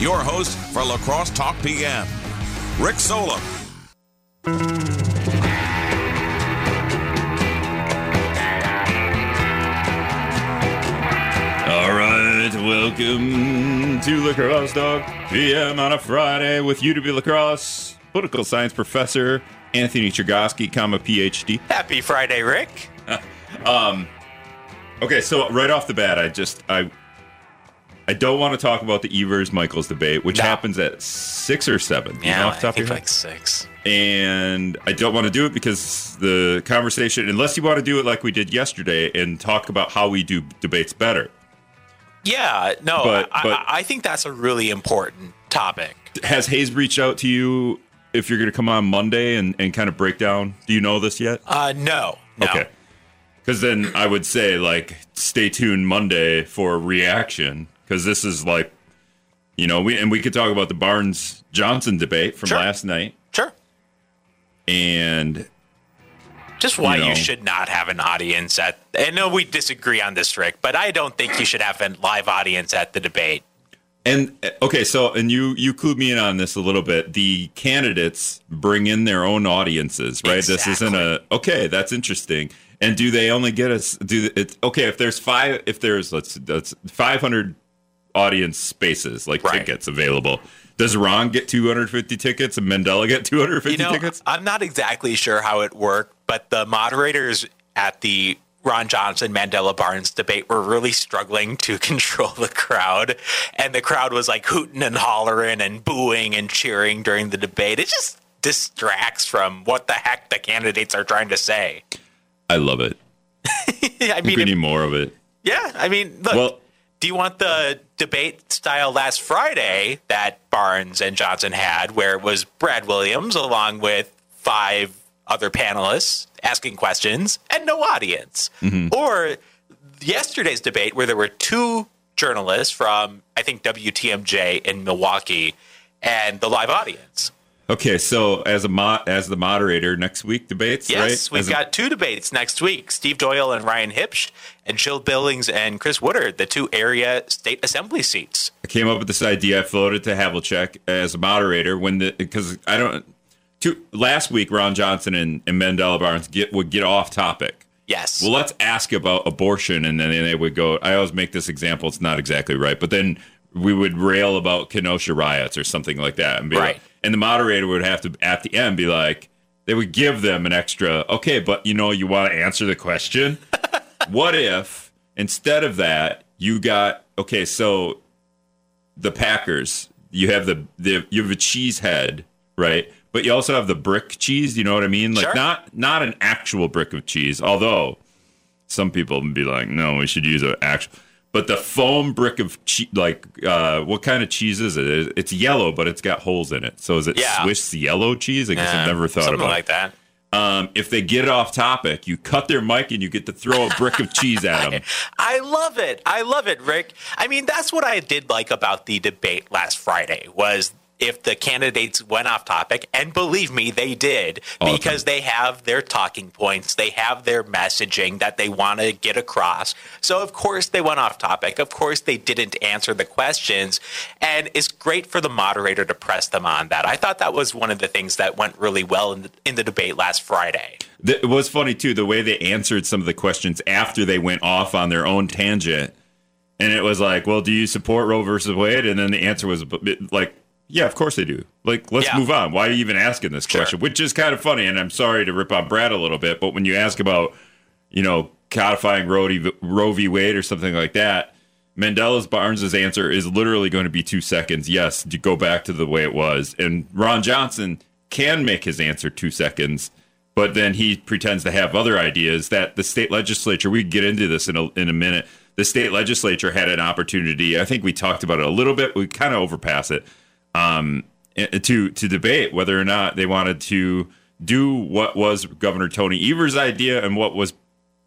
your host for La Crosse Talk PM, Rick Solem. All right, welcome to La Crosse Talk PM on a Friday with UW La Crosse political science professor Anthony Chergosky, comma PhD. Happy Friday, Rick. Um, okay, so right off the bat, I just I I don't want to talk about the Evers Michels debate, which No. happens at six or seven. you know, Yeah, I think like six. and I don't want to do it because the conversation, unless you want to do it like we did yesterday and talk about how we do debates better. Yeah, no, But- I, but- I, I think that's a really important topic. Has Hayes reached out to you if you're going to come on Monday and, and kind of break down? Do you know this yet? Uh, no, no. Okay. Because then I would say, like, stay tuned Monday for reaction. Because this is like, you know, we and we could talk about the Barnes Johnson debate from Sure. last night. Sure. And Just why You you, should not have an audience at. I know we disagree on this, Rick, but I don't think you should have a live audience at the debate. And okay, so and you you clued me in on this a little bit. The candidates bring in their own audiences, right? This isn't a okay. That's interesting. And do they only get us? Do it? Okay, if there's five, if there's let's that's five hundred audience spaces like Right. tickets available. Does Ron get 250 tickets and Mandela get 250 You know, tickets? I'm not exactly sure how it worked, but the moderators at the Ron Johnson Mandela Barnes debate were really struggling to control the crowd. And the crowd was like hooting and hollering and booing and cheering during the debate. It just distracts from what the heck the candidates are trying to say. I love it. I mean, we mean, need more of it. yeah, I mean, look. Well- do you want the debate style last Friday that Barnes and Johnson had, where it was Brad Williams along with five other panelists asking questions and no audience? Mm-hmm. Or yesterday's debate where there were two journalists from, I think, WTMJ in Milwaukee and the live audience? Okay, so as a mo- as the moderator next week debates, Yes, right? we've As a- got two debates next week Steve Doyle and Ryan Huebsch, and Jill Billings and Chris Woodard, the two area state assembly seats. I came up with this idea. I floated to Havlicek as a moderator when the because I don't. Two, last week, Ron Johnson and, and Mandela Barnes get would get off topic. Yes. Well, let's ask about abortion, and then they would go. I always make this example; it's not exactly right, but then we would rail about Kenosha riots or something like that, and be Right. like, and the moderator would have to at the end be like, they would give them an extra. Okay, but you know, you want to answer the question. what if instead of that you got okay? So the Packers, you have the, the you have a cheese head, right? But you also have the brick cheese. You know what I mean? Like Sure. not not an actual brick of cheese. Although some people would be like, no, we should use an actual. But the foam brick of cheese, like uh, what kind of cheese is it? It's yellow, but it's got holes in it. So is it Yeah. Swiss yellow cheese? I guess Yeah, I've never thought something about. like that. Um, if they get off topic, you cut their mic and you get to throw a brick of cheese at them. I love it. I love it, Rick. I mean, that's what I did like about the debate last Friday was if the candidates went off topic, and believe me, they did, because they have their talking points, they have their messaging that they want to get across. So, of course, they went off topic. Of course, they didn't answer the questions. And it's great for the moderator to press them on that. I thought that was one of the things that went really well in the, in the debate last Friday. It was funny too the way they answered some of the questions after they went off on their own tangent, and it was like, "Well, do you support Roe versus Wade?" And then the answer was like, "Yeah, of course they do." Like, let's Yeah. move on. Why are you even asking this Sure. question? Which is kind of funny, and I'm sorry to rip on Brad a little bit, but when you ask about, you know, codifying Roe, v- Roe v. Wade or something like that. Mandela's Barnes's answer is literally going to be two seconds. Yes, to go back to the way it was. And Ron Johnson can make his answer two seconds, but then he pretends to have other ideas that the state legislature. We get into this in a in a minute. The state legislature had an opportunity. I think we talked about it a little bit. We kind of overpass it um, to to debate whether or not they wanted to do what was Governor Tony Evers' idea and what was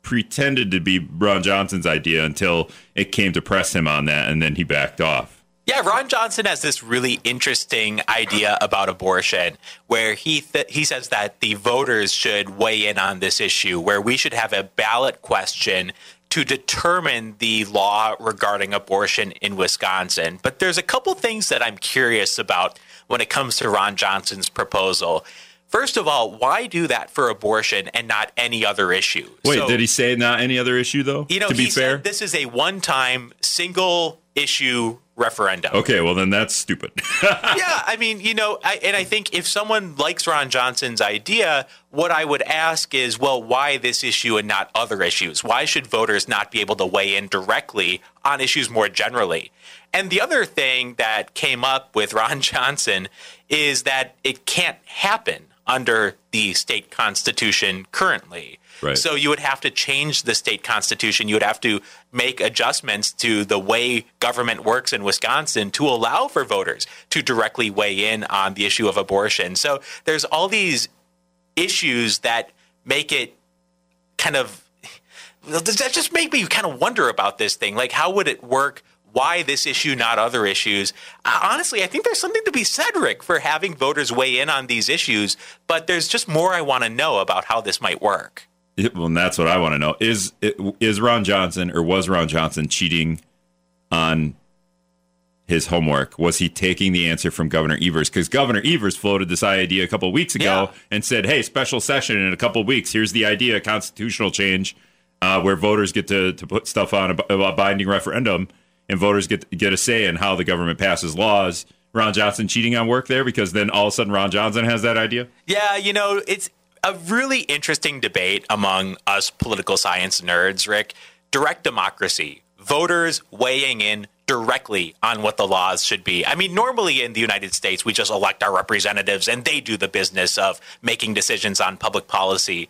pretended to be Ron Johnson's idea until it came to press him on that, and then he backed off. Yeah, Ron Johnson has this really interesting idea about abortion where he th- he says that the voters should weigh in on this issue where we should have a ballot question to determine the law regarding abortion in Wisconsin. But there's a couple things that I'm curious about when it comes to Ron Johnson's proposal. First of all, why do that for abortion and not any other issue? Wait, So- did he say not any other issue though? You know, to be fair. this is a one-time single issue referendum. okay, well then that's stupid. yeah, I mean, you know, I, and I think if someone likes Ron Johnson's idea, what I would ask is, well, why this issue and not other issues? Why should voters not be able to weigh in directly on issues more generally? And the other thing that came up with Ron Johnson is that it can't happen under the state constitution currently. Right. So you would have to change the state constitution. You would have to make adjustments to the way government works in Wisconsin to allow for voters to directly weigh in on the issue of abortion. So there's all these issues that make it kind of that just make me kind of wonder about this thing. Like, how would it work? Why this issue, not other issues? Uh, honestly, I think there's something to be said, Rick, for having voters weigh in on these issues. But there's just more I want to know about how this might work. Yeah, well, and that's what I want to know. Is is Ron Johnson or was Ron Johnson cheating on his homework? Was he taking the answer from Governor Evers? Because Governor Evers floated this idea a couple of weeks ago Yeah. and said, "Hey, special session in a couple of weeks. Here's the idea: constitutional change, uh, where voters get to to put stuff on a, a binding referendum, and voters get get a say in how the government passes laws." Ron Johnson cheating on work there because then all of a sudden Ron Johnson has that idea. Yeah, you know, it's a really interesting debate among us political science nerds, Rick. Direct democracy, voters weighing in directly on what the laws should be. I mean, normally in the United States, we just elect our representatives and they do the business of making decisions on public policy.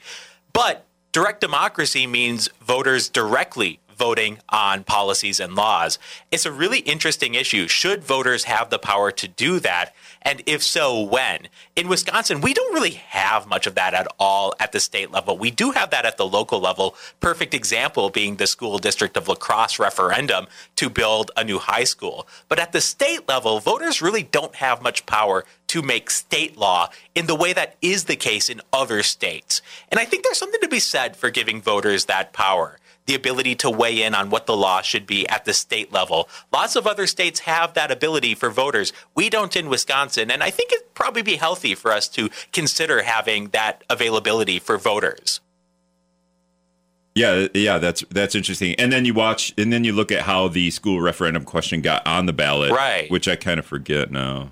But direct democracy means voters directly voting on policies and laws. It's a really interesting issue. Should voters have the power to do that? And if so, when? In Wisconsin, we don't really have much of that at all at the state level. We do have that at the local level. Perfect example being the school district of La Crosse referendum to build a new high school. But at the state level, voters really don't have much power to make state law in the way that is the case in other states. And I think there's something to be said for giving voters that power the ability to weigh in on what the law should be at the state level. Lots of other states have that ability for voters. We don't in Wisconsin. And I think it'd probably be healthy for us to consider having that availability for voters. Yeah, yeah, that's that's interesting. And then you watch, and then you look at how the school referendum question got on the ballot, Right. Which I kind of forget now.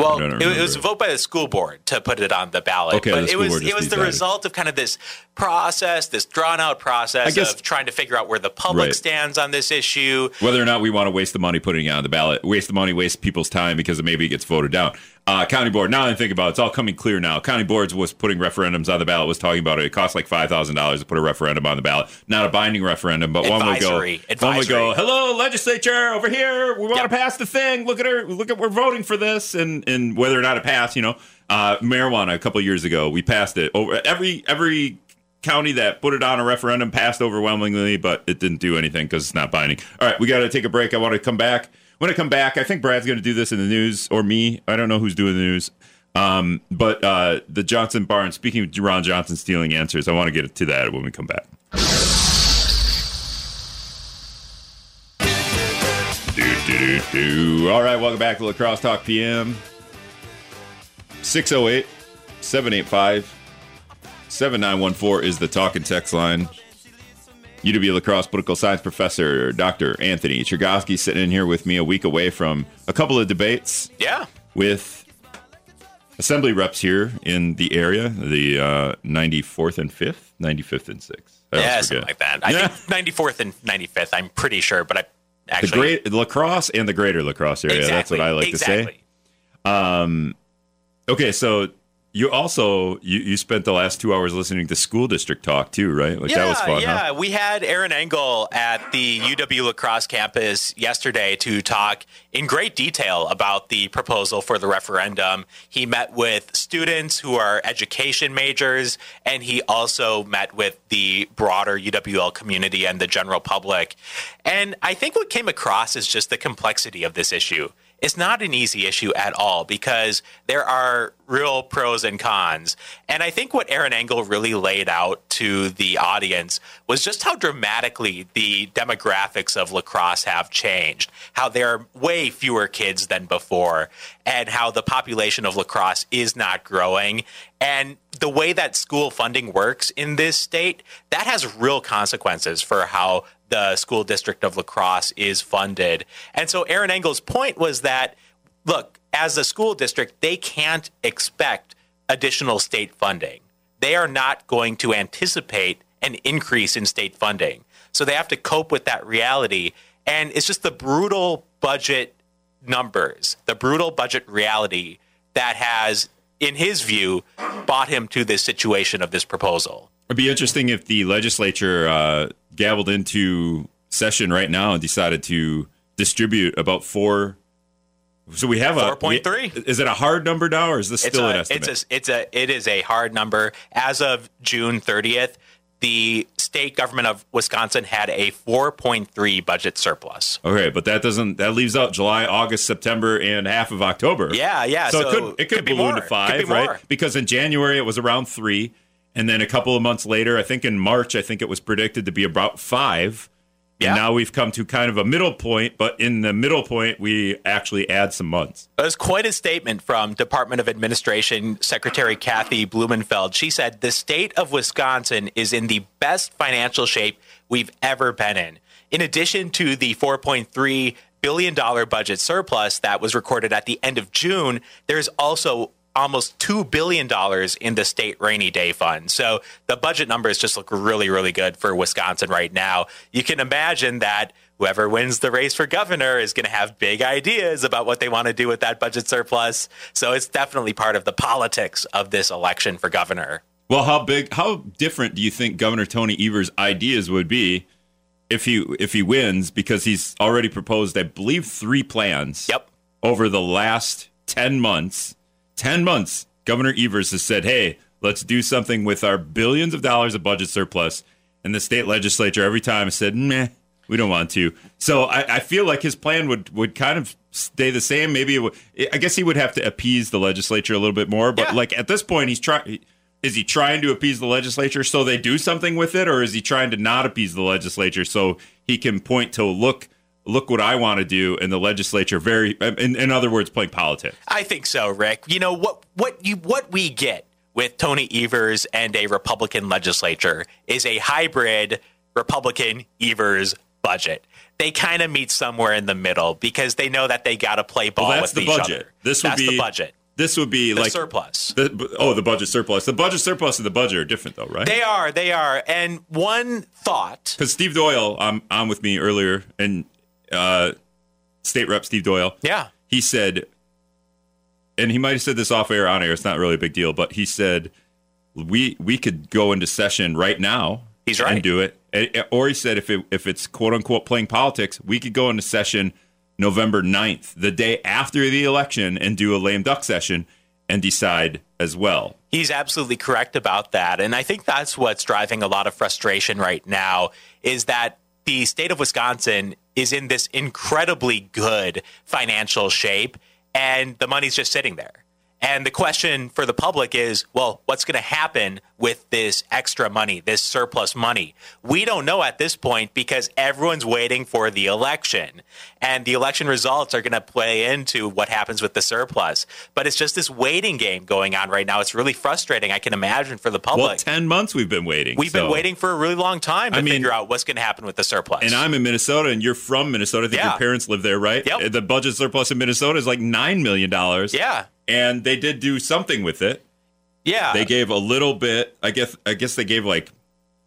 Well, it, it was a vote by the school board to put it on the ballot. Okay, the but it school was it was the decided. result of kind of this process, this drawn out process I guess- of trying to figure out where the public Right. stands on this issue. Whether or not we want to waste the money putting it on the ballot, waste the money, waste people's time because maybe it gets voted down. Uh, county board. Now that I think about it, it's all coming clear now. County boards was putting referendums on the ballot. Was talking about it. It costs like five thousand dollars to put a referendum on the ballot. Not a binding referendum, but one would go. Advisory. One would go. Hello, legislature over here. We want Yep. to pass the thing. Look at her. Look at we're voting for this, and and whether or not it passed, you know, uh, marijuana. A couple of years ago, we passed it over every every county that put it on a referendum passed overwhelmingly, but it didn't do anything because it's not binding. All right, we got to take a break. I want to come back. When I come back, I think Brad's going to do this in the news or me. I don't know who's doing the news. Um, but uh, the Johnson Barnes, speaking of Ron Johnson stealing answers, I want to get to that when we come back. Do, do, do. All right, welcome back to La Crosse Talk PM. 608 785 7914 is the talk and text line. UW La Crosse political science professor Dr. Anthony Chergosky sitting in here with me a week away from a couple of debates Yeah. with assembly reps here in the area, the uh, 94th and 5th, 95th and 6th. I Yeah, something like that. I Yeah. think 94th and 95th, I'm pretty sure, but I The actually. great La Crosse and the greater La Crosse area. exactly, That's what I like exactly. to say. Okay, so you also you, you spent the last two hours listening to school district talk too, right? Like yeah, that was fun, yeah. huh? We had Aaron Engel at the UW La Crosse campus yesterday to talk in great detail about the proposal for the referendum. He met with students who are education majors, and he also met with the broader UWL community and the general public. And I think what came across is just the complexity of this issue. It's not an easy issue at all because there are real pros and cons. And I think what Aaron Engel really laid out to the audience was just how dramatically the demographics of La Crosse have changed, how there are way fewer kids than before, and how the population of La Crosse is not growing. And the way that school funding works in this state, that has real consequences for how the school district of La Crosse is funded. And so Aaron Engel's point was that, look, as a school district, they can't expect additional state funding. They are not going to anticipate an increase in state funding. So they have to cope with that reality. And it's just the brutal budget numbers, the brutal budget reality that has, in his view, brought him to this situation of this proposal. It'd be interesting if the legislature uh, into session right now and decided to distribute about four. So we have a 4.3. Is it a hard number now, or is this It's still a, an estimate? it's a, it's a, it is a hard number. As of June 30th, the state government of Wisconsin had a 4.3 budget surplus. okay, but that doesn't that leaves out July, August, September, and half of October. Yeah, yeah. So, So, it could it could, be balloon to five, Could be right? Because in January it was around three, and then a couple of months later, I think in March, I think it was predicted to be about five. Yeah. And now we've come to kind of a middle point, but in the middle point, we actually add some months. It was quite a statement from Department of Administration Secretary Kathy Blumenfeld. She said the state of Wisconsin is in the best financial shape we've ever been in. In addition to the 4.3 billion dollar budget surplus that was recorded at the end of June, there's also almost $2 billion in the state rainy day fund. So the budget numbers just look really, really good for Wisconsin right now. You can imagine that whoever wins the race for governor is going to have big ideas about what they want to do with that budget surplus. So it's definitely part of the politics of this election for governor. Well, how big, how different do you think Governor Tony Evers' ideas would be if he if he wins? Because he's already proposed, I believe, three plans. Yep. Over the last ten months, ten months, Governor Evers has said, "Hey, let's do something with our billions of dollars of budget surplus." And the state legislature every time said, "Meh, we don't want to." So I, I feel like his plan would would kind of stay the same. Maybe it would, I guess he would have to appease the legislature a little bit more. But Yeah. like at this point, he's trying. Is he trying to appease the legislature so they do something with it, or is he trying to not appease the legislature so he can point to look look what I want to do, and the legislature very, in, in other words, playing politics. I think so, Rick. You know what what you what we get with Tony Evers and a Republican legislature is a hybrid Republican Evers budget. They kind of meet somewhere in the middle because they know that they got to play ball Well, that's with the each budget. other. This would that's be the budget. This would be The like surplus. The, oh, the budget surplus. The budget surplus and the budget are different, though, right? They are, they are. And one thought Because Steve Doyle, um, on with me earlier, and uh, State Rep Steve Doyle, Yeah. he said, and he might have said this off air, on air. It's not really a big deal, but he said we we could go into session right now. He's right. and do it. And- Or he said if it if it's quote unquote playing politics, we could go into session November 9th, the day after the election, and do a lame duck session and decide as well. He's absolutely correct about that. And I think that's what's driving a lot of frustration right now is that the state of Wisconsin is in this incredibly good financial shape and the money's just sitting there. And the question for the public is, well, what's going to happen with this extra money, this surplus money? We don't know at this point because everyone's waiting for the election. And the election results are going to play into what happens with the surplus. But it's just this waiting game going on right now. It's really frustrating, I can imagine, for the public. Well, public. 10 months we've been waiting. We've been waiting for a really long time to I mean- figure out what's going to happen with the surplus. And I'm in Minnesota, and you're from Minnesota. I think Yeah. your parents live there, right? Yep. The budget surplus in Minnesota is like $9 million. yeah. And they did do something with it. Yeah. They gave a little bit. I guess. I guess they gave like,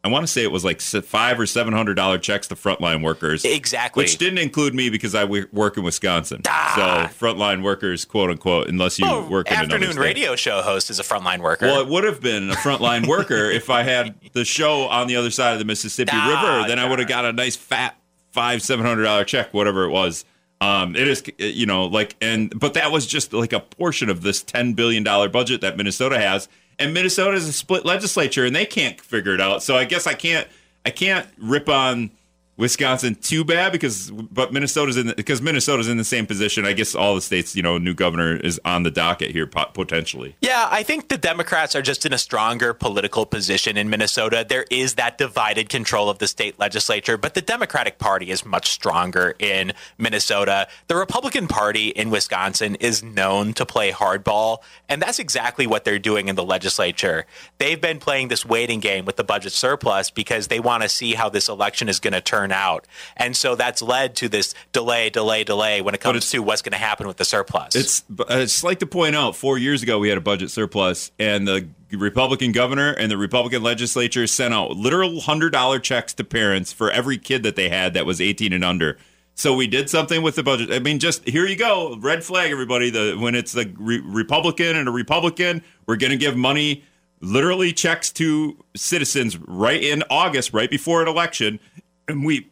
I want to say it was like five or seven hundred dollar checks to frontline workers, exactly. which didn't include me because I work in Wisconsin. Ah. So frontline workers, quote unquote, unless you Oh, work in another afternoon radio show host is a frontline worker. Well, it would have been a frontline worker if I had the show on the other side of the Mississippi Ah, River. Then I would have got a nice fat five seven hundred dollar check, whatever it was. Um, it is, you know, like, and but that was just like a portion of this ten billion dollar budget that Minnesota has, and Minnesota is a split legislature, and they can't figure it out. So I guess I can't, I can't rip on Wisconsin too bad because but Minnesota's in the, because Minnesota's in the same position. I guess all the states, you know, new governor is on the docket here potentially. Yeah, I think the Democrats are just in a stronger political position in Minnesota. There is that divided control of the state legislature, but the Democratic Party is much stronger in Minnesota. The Republican Party in Wisconsin is known to play hardball, and that's exactly what they're doing in the legislature. They've been playing this waiting game with the budget surplus because they want to see how this election is going to turn out. And so that's led to this delay, delay, delay when it comes to what's going to happen with the surplus. It's uh, it's like to point out, four years ago we had a budget surplus, and the Republican governor and the Republican legislature sent out literal hundred dollar checks to parents for every kid that they had that was eighteen and under. So we did something with the budget. I mean, just here you go, red flag, everybody. The when it's the re- Republican and a Republican, we're going to give money, literally checks to citizens right in August, right before an election, and we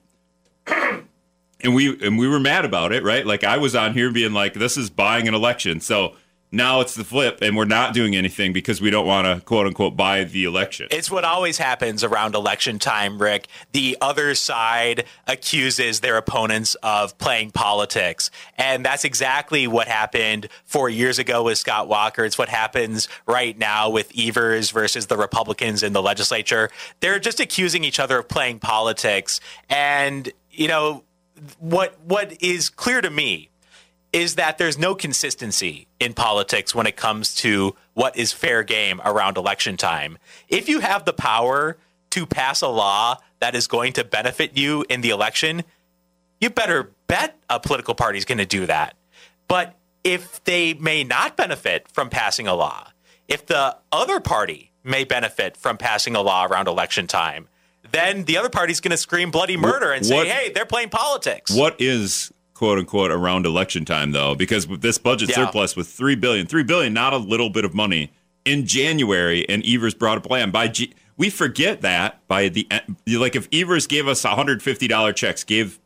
and we and we were mad about it, right? Like I was on here being like, "This is buying an election." So now it's the flip, and we're not doing anything because we don't want to quote unquote buy the election. It's what always happens around election time, Rick. The other side accuses their opponents of playing politics. And that's exactly what happened four years ago with Scott Walker. It's what happens right now with Evers versus the Republicans in the legislature. They're just accusing each other of playing politics. And, you know, what what is clear to me is that there's no consistency in politics when it comes to what is fair game around election time. If you have the power to pass a law that is going to benefit you in the election, you better bet a political party is going to do that. But if they may not benefit from passing a law, if the other party may benefit from passing a law around election time, then the other party's going to scream bloody murder and say, hey, they're playing politics. What is quote unquote around election time though because with this budget yeah. surplus with 3 billion 3 billion not a little bit of money in January and Evers brought a plan by G- we forget that by the like if Evers gave us $150 checks gave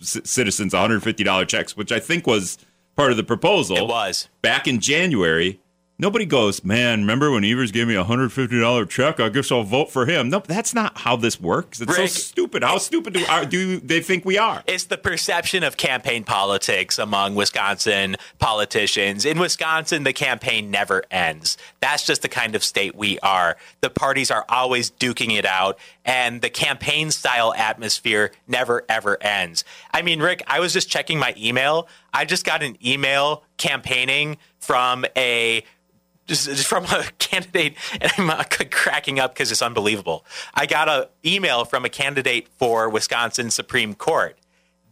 c- citizens $150 checks which I think was part of the proposal it was back in January Nobody goes, man, remember when Evers gave me a $150 check? I guess I'll vote for him. No, that's not how this works. It's Rick, so stupid. How stupid do, are, do they think we are? It's the perception of campaign politics among Wisconsin politicians. In Wisconsin, the campaign never ends. That's just the kind of state we are. The parties are always duking it out, and the campaign style atmosphere never, ever ends. I mean, Rick, I was just checking my email. I just got an email campaigning from a just, just from a candidate, and I'm uh, cracking up because it's unbelievable. I got an email from a candidate for Wisconsin Supreme Court.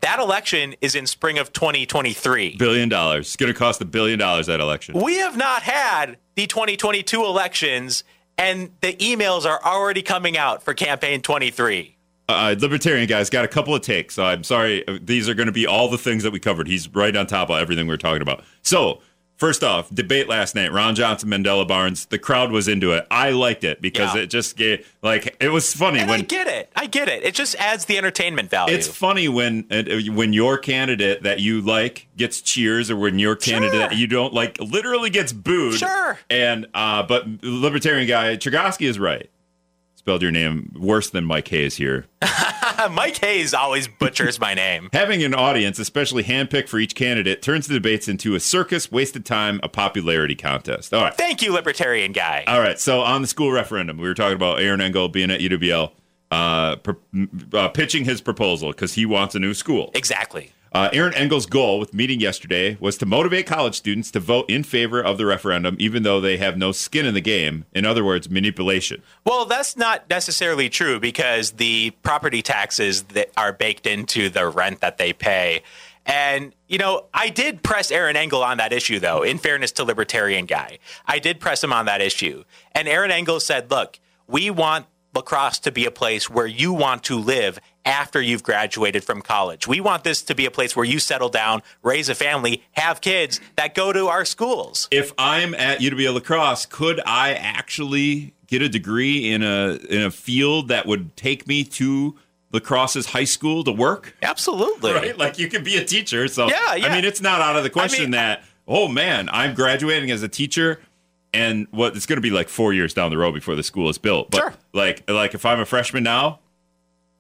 That election is in spring of 2023. Billion dollars. It's going to cost a billion dollars that election. We have not had the 2022 elections, and the emails are already coming out for campaign 23. Uh, Libertarian guys got a couple of takes. So I'm sorry. These are going to be all the things that we covered. He's right on top of everything we are talking about. So First off, debate last night. Ron Johnson, Mandela Barnes. The crowd was into it. I liked it because yeah. it just gave like it was funny and when I get it. I get it. It just adds the entertainment value. It's funny when uh, when your candidate that you like gets cheers, or when your candidate sure. that you don't like literally gets booed. Sure. And uh, but libertarian guy Chergosky is right spelled your name worse than Mike Hayes here. Mike Hayes always butchers my name. Having an audience, especially handpicked for each candidate, turns the debates into a circus, wasted time, a popularity contest. All right. Thank you, libertarian guy. All right. So on the school referendum, we were talking about Aaron Engel being at UWL, uh, uh, pitching his proposal because he wants a new school. Exactly. Uh, Aaron Engel's goal with meeting yesterday was to motivate college students to vote in favor of the referendum, even though they have no skin in the game. In other words, manipulation. Well, that's not necessarily true because the property taxes that are baked into the rent that they pay. And, you know, I did press Aaron Engel on that issue, though, in fairness to Libertarian Guy. I did press him on that issue. And Aaron Engel said, look, we want La Crosse to be a place where you want to live after you've graduated from college. We want this to be a place where you settle down, raise a family, have kids that go to our schools. If I'm at UW La Crosse, could I actually get a degree in a in a field that would take me to La Crosse's high school to work? Absolutely. Right? Like you could be a teacher. So yeah, yeah. I mean it's not out of the question I mean, that, oh man, I'm graduating as a teacher and what it's going to be like four years down the road before the school is built. But sure. like like if I'm a freshman now,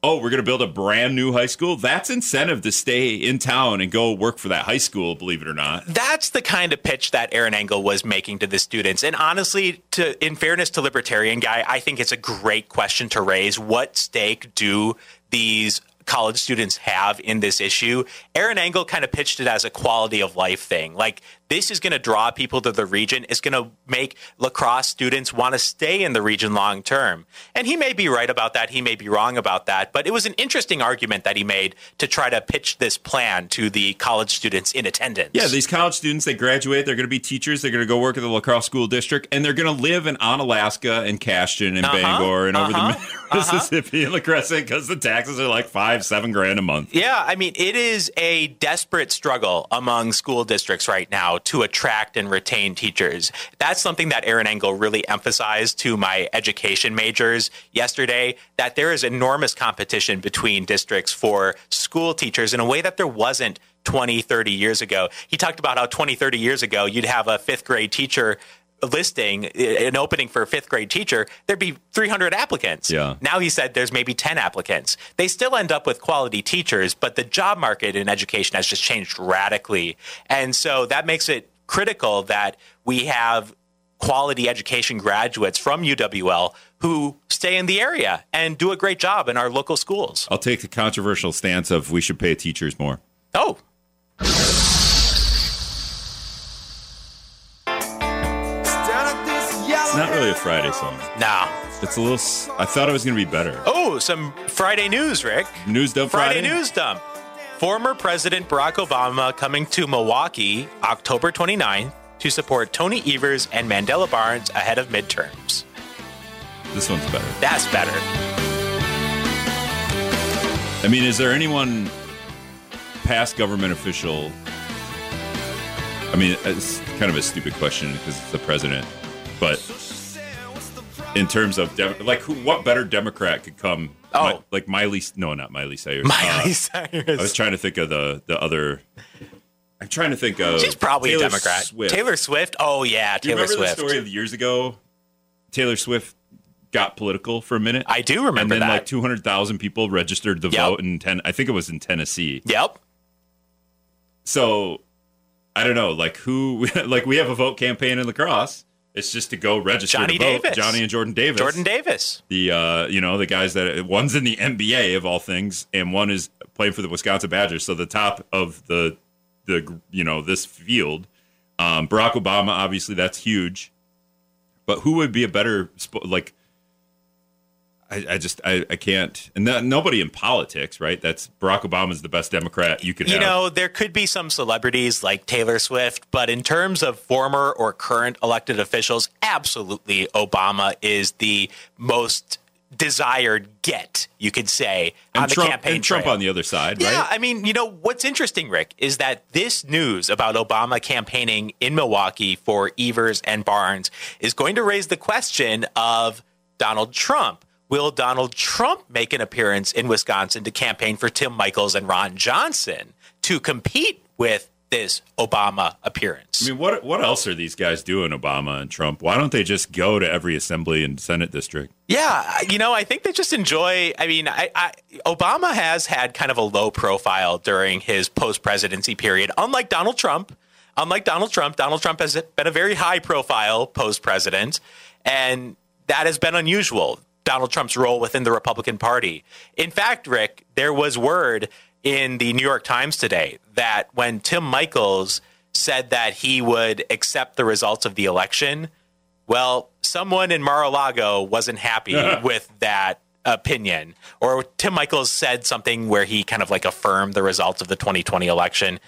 oh, we're going to build a brand new high school. That's incentive to stay in town and go work for that high school, believe it or not. That's the kind of pitch that Aaron Engel was making to the students. And honestly, to in fairness to libertarian guy, I think it's a great question to raise. What stake do these college students have in this issue? Aaron Engel kind of pitched it as a quality of life thing. Like this is going to draw people to the region. It's going to make La Crosse students want to stay in the region long term. And he may be right about that. He may be wrong about that. But it was an interesting argument that he made to try to pitch this plan to the college students in attendance. Yeah, these college students, they graduate, they're going to be teachers, they're going to go work at the La Crosse school district, and they're going to live in Onalaska and Cashton and Uh-huh, Bangor and over uh-huh, the Mississippi and La Crescent because the taxes are like five, seven grand a month. Yeah, I mean, it is a desperate struggle among school districts right now to attract and retain teachers. That's something that Aaron Engel really emphasized to my education majors yesterday that there is enormous competition between districts for school teachers in a way that there wasn't 20, 30 years ago. He talked about how 20, 30 years ago, you'd have a fifth grade teacher listing an opening for a fifth grade teacher there'd be 300 applicants Yeah. now he said there's maybe 10 applicants. They still end up with quality teachers, but the job market in education has just changed radically. And so that makes it critical that we have quality education graduates from UWL who stay in the area and do a great job in our local schools. I'll take the controversial stance of we should pay teachers more. Oh, A Friday song. nah. It's a little. s- I thought it was going to be better. Oh, some Friday news, Rick. News dump Friday, Friday. news dump. Former President Barack Obama coming to Milwaukee October 29th to support Tony Evers and Mandela Barnes ahead of midterms. This one's better. That's better. I mean, is there anyone past government official? I mean, it's kind of a stupid question because it's the president, but in terms of dem- like, who, what better Democrat could come? Oh. Mi- like Miley? No, not Miley Cyrus. Miley Uh, Cyrus. I was trying to think of the the other. I'm trying to think of. She's probably Taylor a Democrat. Swift. Taylor Swift. Oh yeah, Taylor remember Swift. the story of years ago? Taylor Swift got political for a minute. I do remember and then that. like 200,000 people registered to Yep. vote in 10 I think it was in Tennessee. yep. So I don't know, like who like we have a vote campaign in La Crosse. It's just to go register Johnny to vote. Davis. Johnny and Jordan Davis. Jordan Davis. the uh, you know, the guys that one's in the NBA of all things and one is playing for the Wisconsin Badgers. So the top of the the you know, this field. Um, Barack Obama obviously that's huge. But who would be a better like I, I just I, I can't and no- nobody in politics right that's Barack Obama's the best Democrat you could You have know, there could be some celebrities like Taylor Swift, but in terms of former or current elected officials, absolutely Obama is the most desired get, you could say, and on the Trump campaign and Trump trail. on the other side Yeah, right I mean, you know, what's interesting, Rick, is that this news about Obama campaigning in Milwaukee for Evers and Barnes is going to raise the question of Donald Trump. Will Donald Trump make an appearance in Wisconsin to campaign for Tim Michels and Ron Johnson to compete with this Obama appearance? I mean, what what else are these guys doing, Obama and Trump? Why don't they just go to every assembly and senate district? Yeah, you know, I think they just enjoy. I mean, I, I, Obama has had kind of a low profile during his post presidency period, unlike Donald Trump. Unlike Donald Trump, Donald Trump has been a very high profile post president, and that has been unusual. Donald Trump's role within the Republican Party. In fact, Rick, there was word in the New York Times today that when Tim Michels said that he would accept the results of the election, well, someone in Mar-a-Lago wasn't happy with that opinion. Or Tim Michels said something where he kind of like affirmed the results of the 2020 election.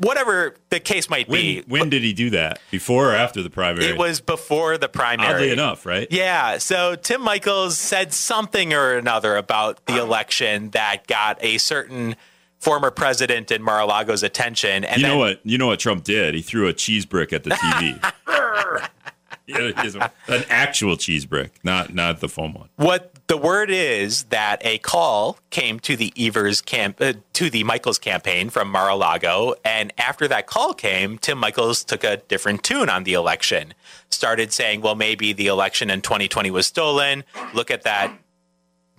Whatever the case might When be, when did he do that? Before or after the primary? it was before the primary. oddly enough, right? Yeah. So Tim Michels said something or another about the election that got a certain former president in Mar-a-Lago's attention. And You then, know what? You know what Trump did? He threw a cheese brick at the TV. An actual cheese brick, not not the foam one. What the word is that a call came to the Evers camp uh, to the Michels campaign from Mar-a-Lago, and after that call came, Tim Michels took a different tune on the election. Started saying, "Well, maybe the election in 2020 was stolen. Look at that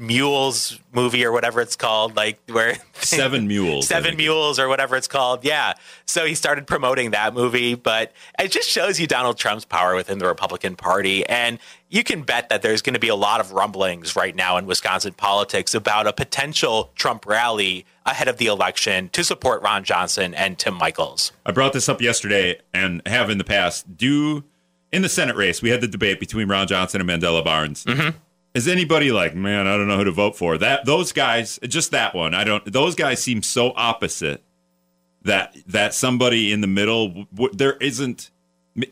Mules movie or whatever it's called, like where Seven Mules. Seven. Mules or whatever it's called. Yeah. So he started promoting that movie, but it just shows you Donald Trump's power within the Republican Party. And you can bet that there's going to be a lot of rumblings right now in Wisconsin politics about a potential Trump rally ahead of the election to support Ron Johnson and Tim Michels. I brought this up yesterday and have in the past. Do in the Senate race, we had the debate between Ron Johnson and Mandela Barnes. Mm-hmm. Is anybody like, man, I don't know who to vote for? That those guys, just that one. I don't. Those guys seem so opposite that that somebody in the middle. There isn't.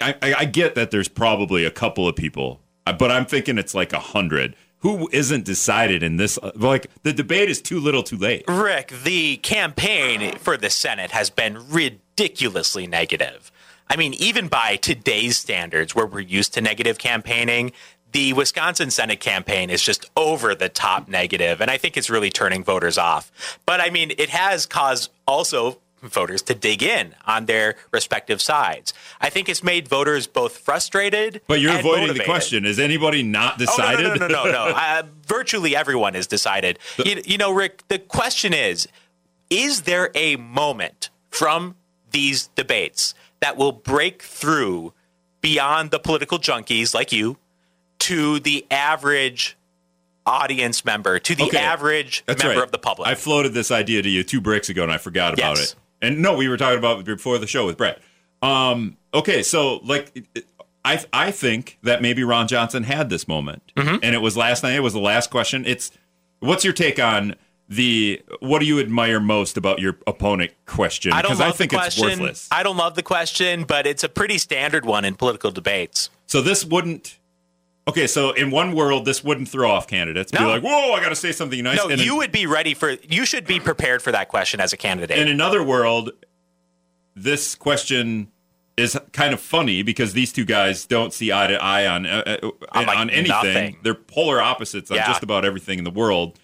I, I, I get that there's probably a couple of people, uh, but I'm thinking it's like a hundred. Who isn't decided in this? uh, Like the debate is too little, too late. Rick, the campaign for the Senate has been ridiculously negative. I mean, even by today's standards, where we're used to negative campaigning, the Wisconsin Senate campaign is just over the top negative, and I think it's really turning voters off. But I mean, it has caused also voters to dig in on their respective sides. I think it's made voters both frustrated. But you're avoiding motivated. the question. Is anybody not Oh, decided? no, no, no, no, no. no. Uh, virtually everyone is decided. You, you know, Rick, the question is is there a moment from these debates that will break through beyond the political junkies like you to the average audience member, to the Okay. average That's member right. of the public? I floated this idea to you two breaks ago, and I forgot about Yes. it. And no, we were talking about it before the show with Brett. Um, okay, so like, I I think that maybe Ron Johnson had this moment, Mm-hmm. and it was last night. It was the last question. It's what's your take on the what do you admire most about your opponent question? Because love I think it's worthless. I don't love the question, but it's a pretty standard one in political debates. So this wouldn't. Okay, so in one world, this wouldn't throw off candidates. Be No. like, whoa, I got to say something nice. No, And in- you would be ready for. You should be prepared for that question as a candidate. in another world, this question is kind of funny because these two guys don't see eye to eye on uh, uh, On, like, on anything. nothing. They're polar opposites on Yeah. just about everything in the world.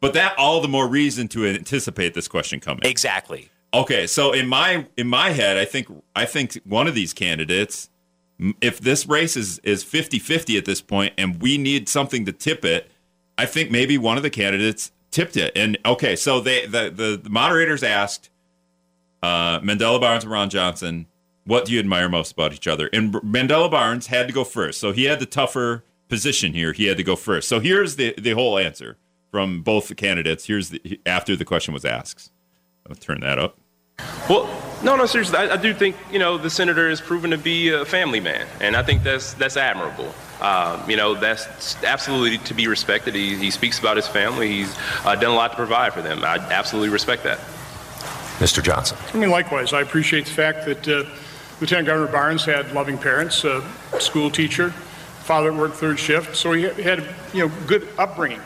But that all the more reason to anticipate this question coming. exactly. Okay, so in my in my head, I think I think one of these candidates, if this race is is 50-50 at this point, and we need something to tip it, I think maybe one of the candidates tipped it. And okay, so they the the, the moderators asked uh, Mandela Barnes and Ron Johnson, "What do you admire most about each other?" And Mandela Barnes had to go first, so he had the tougher position here. He had to go first. So here's the the whole answer from both the candidates. Here's the after the question was asked. I'll turn that up. Well, no, no, seriously. I, I do think you know the senator has proven to be a family man, and I think that's that's admirable. Um, you know, that's absolutely to be respected. He, he speaks about his family. He's uh, done a lot to provide for them. I absolutely respect that. Mr. Johnson. I mean, likewise, I appreciate the fact that uh, Lieutenant Governor Barnes had loving parents, a school teacher, father worked third shift, so he had you know good upbringing.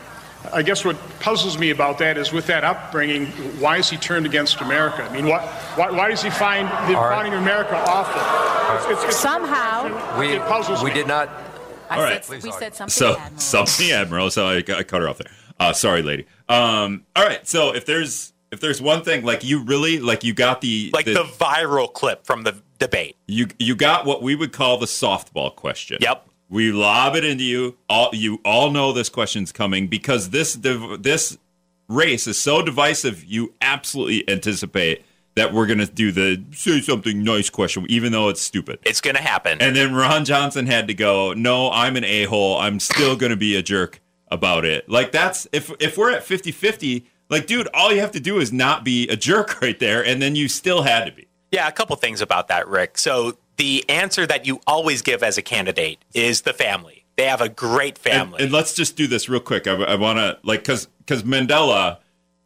I guess what puzzles me about that is with that upbringing, why is he turned against America? I mean, what, why, why does he find the All right. founding of America awful? It's- it's- it's- Somehow. We, it puzzles we me. did not. I All said, we said something. So Admiral. something admiral. So I, I cut her off there. Uh, sorry, lady. Um, all right. So if there's if there's one thing like you really like you got the Like the, viral clip from the debate. you you got what we would call the softball question. Yep. We lob it into you. All you all know this question's coming because this div- this race is so divisive. You absolutely anticipate that we're gonna do the say something nice question, even though it's stupid. It's going to happen. And then Ron Johnson had to go, no, I'm an a hole. I'm still going to be a jerk about it. Like, that's if, if we're at 50 50, like, dude, all you have to do is not be a jerk right there. And then you still had to be. yeah, a couple things about that, Rick. So the answer that you always give as a candidate is the family. They have a great family. and let's just do this real quick. I, I want to, like, because because Mandela,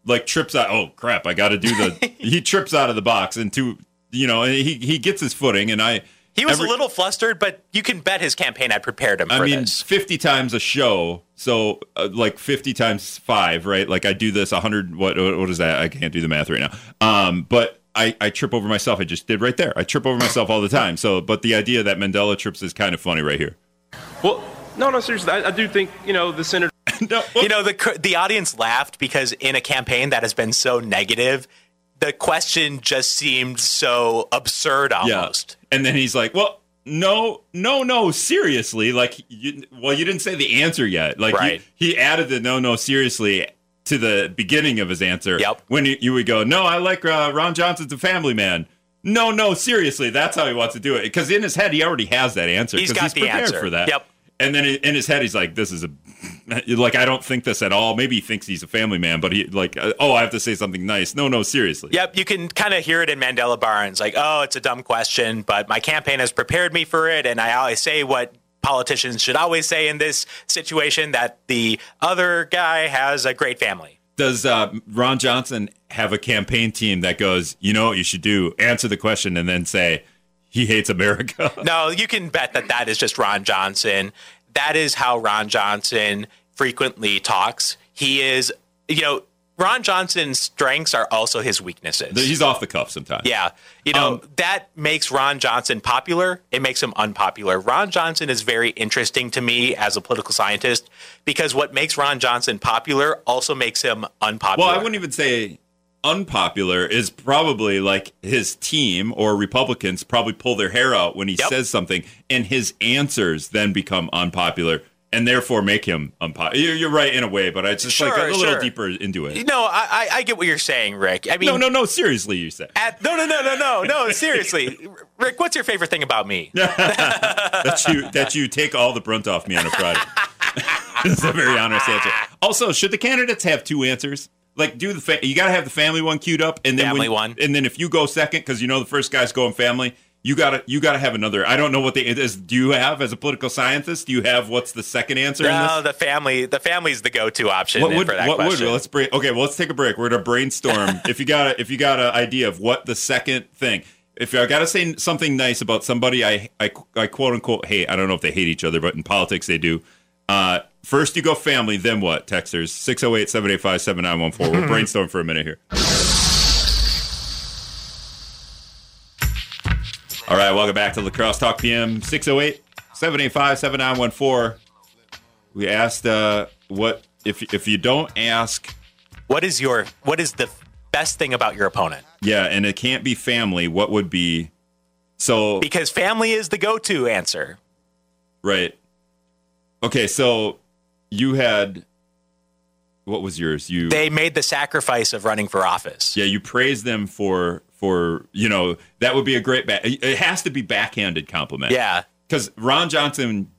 like, trips out. Oh, crap. I got to do the, he trips out of the box and into, you know, and he, he gets his footing. And I, he was every- a little flustered, but you can bet his campaign had prepared him for I mean, this. 50 times a show. So, uh, like 50 times five, right? Like I do this 100. What, what is that? I can't do the math right now. Um, but I, I trip over myself. I just did right there. I trip over myself all the time. So, but the idea that Mandela trips is kind of funny right here. Well, no, no, seriously. I, I do think you know the senator. no, You know, the the audience laughed because in a campaign that has been so negative, the question just seemed so absurd almost. yeah. And then he's like, well, no, no, no, seriously. Like, you, well, you didn't say the answer yet. Like, Right. he, he added the no, no, seriously to the beginning of his answer. Yep. When you, you would go, no, I like uh, Ron Johnson's a family man. No, no, seriously. That's how he wants to do it. Because in his head, he already has that answer. He's got he's the prepared answer. for that. Yep. And then in his head, he's like, "This is a like I don't think this at all." Maybe he thinks he's a family man, but he like, uh, "Oh, I have to say something nice." No, no, seriously. Yep, you can kind of hear it in Mandela Barnes, like, "Oh, it's a dumb question, but my campaign has prepared me for it, and I always say what." Politicians should always say in this situation that the other guy has a great family. Does uh, Ron Johnson have a campaign team that goes, "You know what you should do? Answer the question and then say he hates America." No, you can bet that that is just Ron Johnson. That is how Ron Johnson frequently talks. He is, you know, Ron Johnson's strengths are also his weaknesses. he's off the cuff sometimes. Yeah. You know, Um, that makes Ron Johnson popular. It makes him unpopular. Ron Johnson is very interesting to me as a political scientist because what makes Ron Johnson popular also makes him unpopular. Well, I wouldn't even say unpopular is probably like his team or Republicans probably pull their hair out when he Yep. says something, and his answers then become unpopular and therefore make him unpopular. You're, right in a way, but I just like Sure, a little sure. deeper into it. No, I, I, I get what you're saying, Rick. I mean, No, no, no. Seriously, you said. At, no, no, no, no, no, no. Seriously, Rick, what's your favorite thing about me? that you that you take all the brunt off me on a Friday. It's a very honest answer. Also, should the candidates have two answers? Like, do the fa- you got to have the family one queued up, and then Family when, one. and then if you go second because you know the first guy's going family, you gotta you gotta have another. I don't know what the is. Do you have as a political scientist? Do you have what's the second answer? in No, the family, the family's the go-to option What would for that what question. would let's break? Okay, well let's take a break. We're gonna brainstorm. if you got a, if you got an idea of what the second thing. If I gotta say something nice about somebody, I, I I quote unquote hate. I don't know if they hate each other, but in politics they do. Uh, first you go family, then what? Texters 608-785-7914. We'll brainstorm for a minute here. All right, welcome back to La Crosse Talk PM 608-785-7914. We asked uh, what if if you don't ask what is your what is the best thing about your opponent? Yeah, and it can't be family. What would be so Because family is the go-to answer. right? Okay, so you had what was yours? You They made the sacrifice of running for office. yeah, you praise them for for you know that would be a great back. It has to be backhanded compliment. Yeah. because Ron Johnson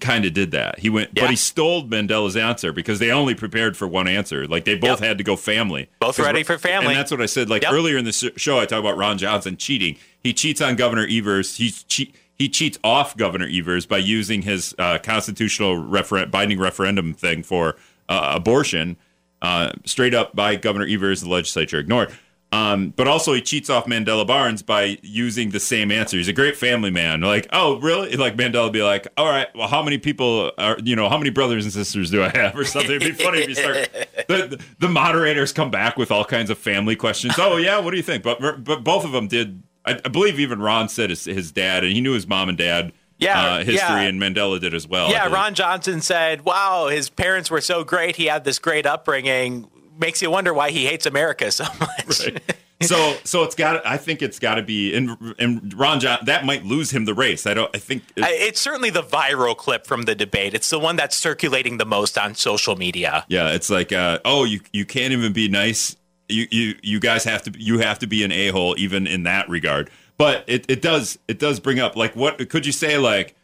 kind of did that. He went, Yeah. but he stole Mandela's answer because they only prepared for one answer. Like they both Yep. had to go family. Both ready for family. And that's what I said. Like Yep. earlier in the sh- show, I talked about Ron Johnson cheating. He cheats on Governor Evers. He's cheat. he cheats off Governor Evers by using his uh, constitutional refer- binding referendum thing for uh, abortion, uh, straight up by Governor Evers. The legislature ignored. Um, but also he cheats off Mandela Barnes by using the same answer. He's a great family man. Like, oh, really? Like Mandela would be like, all right, well, how many people are, you know, how many brothers and sisters do I have or something? It'd be funny if you start, the, the moderators come back with all kinds of family questions. Oh, yeah, what do you think? But, but both of them did, I, I believe even Ron said his, his dad, and he knew his mom and dad Yeah, uh, history, yeah. and Mandela did as well. Yeah. Ron Johnson said, "Wow, his parents were so great. He had this great upbringing. Makes you wonder why he hates America so much." Right. so so it's got I think it's got to be and and Ron John that might lose him the race. I don't I think I- It's certainly the viral clip from the debate. It's the one that's circulating the most on social media. yeah, it's like uh, oh you you can't even be nice. You you you guys have to you have to be an a hole even in that regard. But it it does it does bring up like what could you say like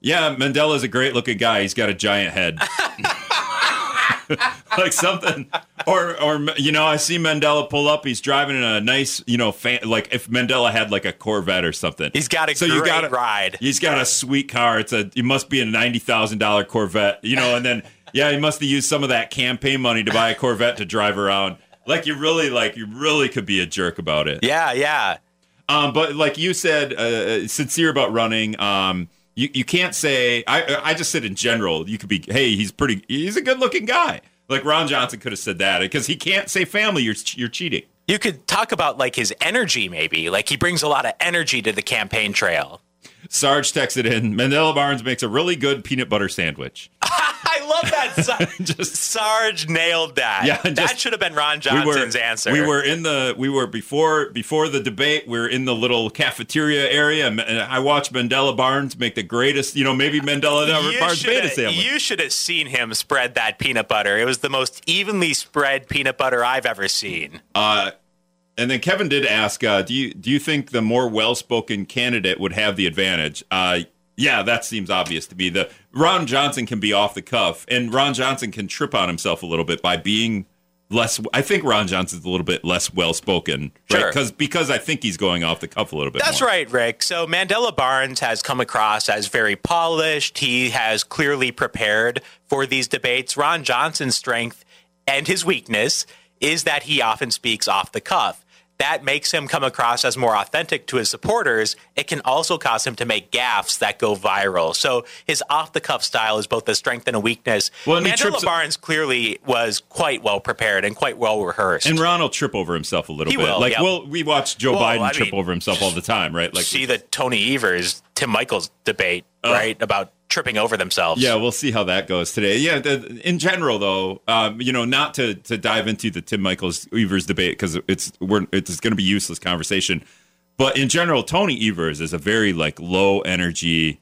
yeah Mandela's a great looking guy. He's got a giant head. like something or or you know i see mandela pull up he's driving in a nice you know fan, like if mandela had like a corvette or something He's got a so you great gotta, ride. He's got a sweet car. It's a. It must be a ninety thousand dollar Corvette. You know, and then yeah, he must have used some of that campaign money to buy a Corvette to drive around. Like you really, like you really could be a jerk about it. Yeah, yeah. Um, but like you said, uh, sincere about running. Um, you you can't say. I I just said in general. You could be. Hey, he's pretty. He's a good looking guy. Like Ron Johnson could have said that because he can't say family. You're you're cheating. You could talk about like his energy, maybe. Like he brings a lot of energy to the campaign trail. Sarge texted in. Mandela Barnes makes a really good peanut butter sandwich. I love that. Sa- Just- Sarge nailed that. Yeah, that should have been Ron we Johnson's were, answer. We were in the we were before before the debate. We were in the little cafeteria area, and I watched Mandela Barnes make the greatest. You know, maybe Mandela You Barnes beta have- sandwich. You should have seen him spread that peanut butter. It was the most evenly spread peanut butter I've ever seen. And then Kevin did ask, uh, do you do you think the more well spoken candidate would have the advantage? Uh, yeah, that seems obvious to me. The Ron Johnson can be off the cuff, and Ron Johnson can trip on himself a little bit by being less. I think Ron Johnson's a little bit less well spoken, right? Sure. Because because I think he's going off the cuff a little bit. That's more. right, Rick. So Mandela Barnes has come across as very polished. He has clearly prepared for these debates. Ron Johnson's strength and his weakness is that he often speaks off the cuff. That makes him come across as more authentic to his supporters. It can also cause him to make gaffes that go viral. So his off the cuff style is both a strength and a weakness. Well, and he Mandela trips- Barnes clearly was quite well prepared and quite well rehearsed. And Ron will trip over himself a little He bit. will, like, yep. well, we watch Joe Well, Biden I trip mean, over himself all the time, right? Like, see the Tony Evers, Tim Michels debate, oh. right? About tripping over themselves. Yeah, we'll see how that goes today. Yeah, the, in general, though, um, you know, not to to dive into the Tim Michels Evers debate because it's we're it's going to be useless conversation. But in general, Tony Evers is a very like low energy.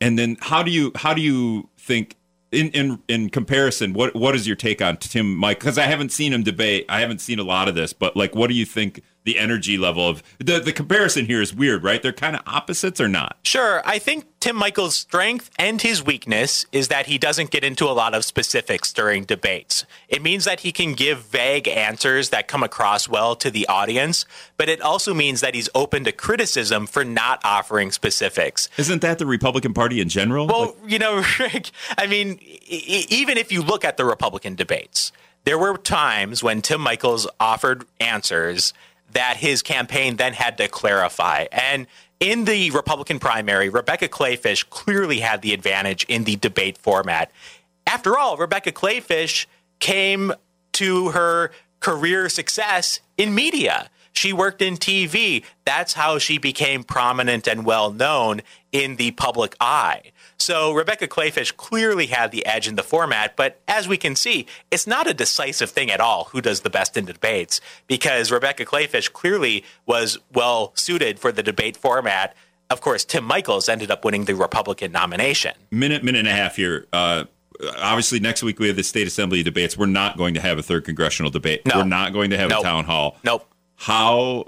And then how do you how do you think in in in comparison? What what is your take on Tim Mike? Because I haven't seen him debate. I haven't seen a lot of this, but like, what do you think? The energy level of the the comparison here is weird, right? They're kind of opposites or not? Sure. I think Tim Michels' strength and his weakness is that he doesn't get into a lot of specifics during debates. It means that he can give vague answers that come across well to the audience, but it also means that he's open to criticism for not offering specifics. Isn't that the Republican Party in general? Well, Like- you know, Rick, I mean, e- even if you look at the Republican debates, there were times when Tim Michels offered answers that his campaign then had to clarify. And in the Republican primary, Rebecca Kleefisch clearly had the advantage in the debate format. After all, Rebecca Kleefisch came to her career success in media. She worked in TV. That's how she became prominent and well known in the public eye. So Rebecca Kleefisch clearly had the edge in the format, but as we can see, it's not a decisive thing at all who does the best in debates because Rebecca Kleefisch clearly was well suited for the debate format. Of course, Tim Michels ended up winning the Republican nomination. minute, minute and a half here. Uh, obviously, next week we have the state assembly debates. We're not going to have a third congressional debate. No. We're not going to have Nope. a town hall. Nope. How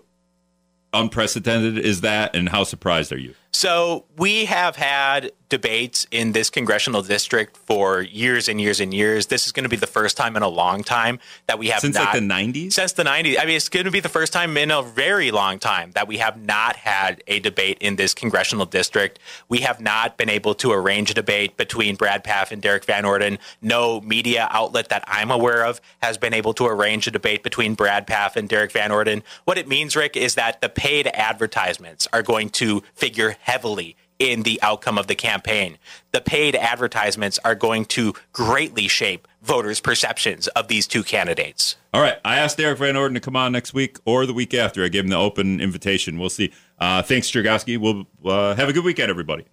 unprecedented is that, and how surprised are you? So we have had debates in this congressional district for years and years and years. This is going to be the first time in a long time that we have Since not, like the '90s. since the 90s. I mean, it's going to be the first time in a very long time that we have not had a debate in this congressional district. We have not been able to arrange a debate between Brad Pfaff and Derrick Van Orden. No media outlet that I'm aware of has been able to arrange a debate between Brad Pfaff and Derrick Van Orden. What it means, Rick, is that the paid advertisements are going to figure heavily in the outcome of the campaign. The paid advertisements are going to greatly shape voters' perceptions of these two candidates. All right, I asked Derrick Van Orden to come on next week or the week after. I gave him the open invitation. We'll see. Uh, thanks, Chergosky. We'll uh, have a good weekend, everybody.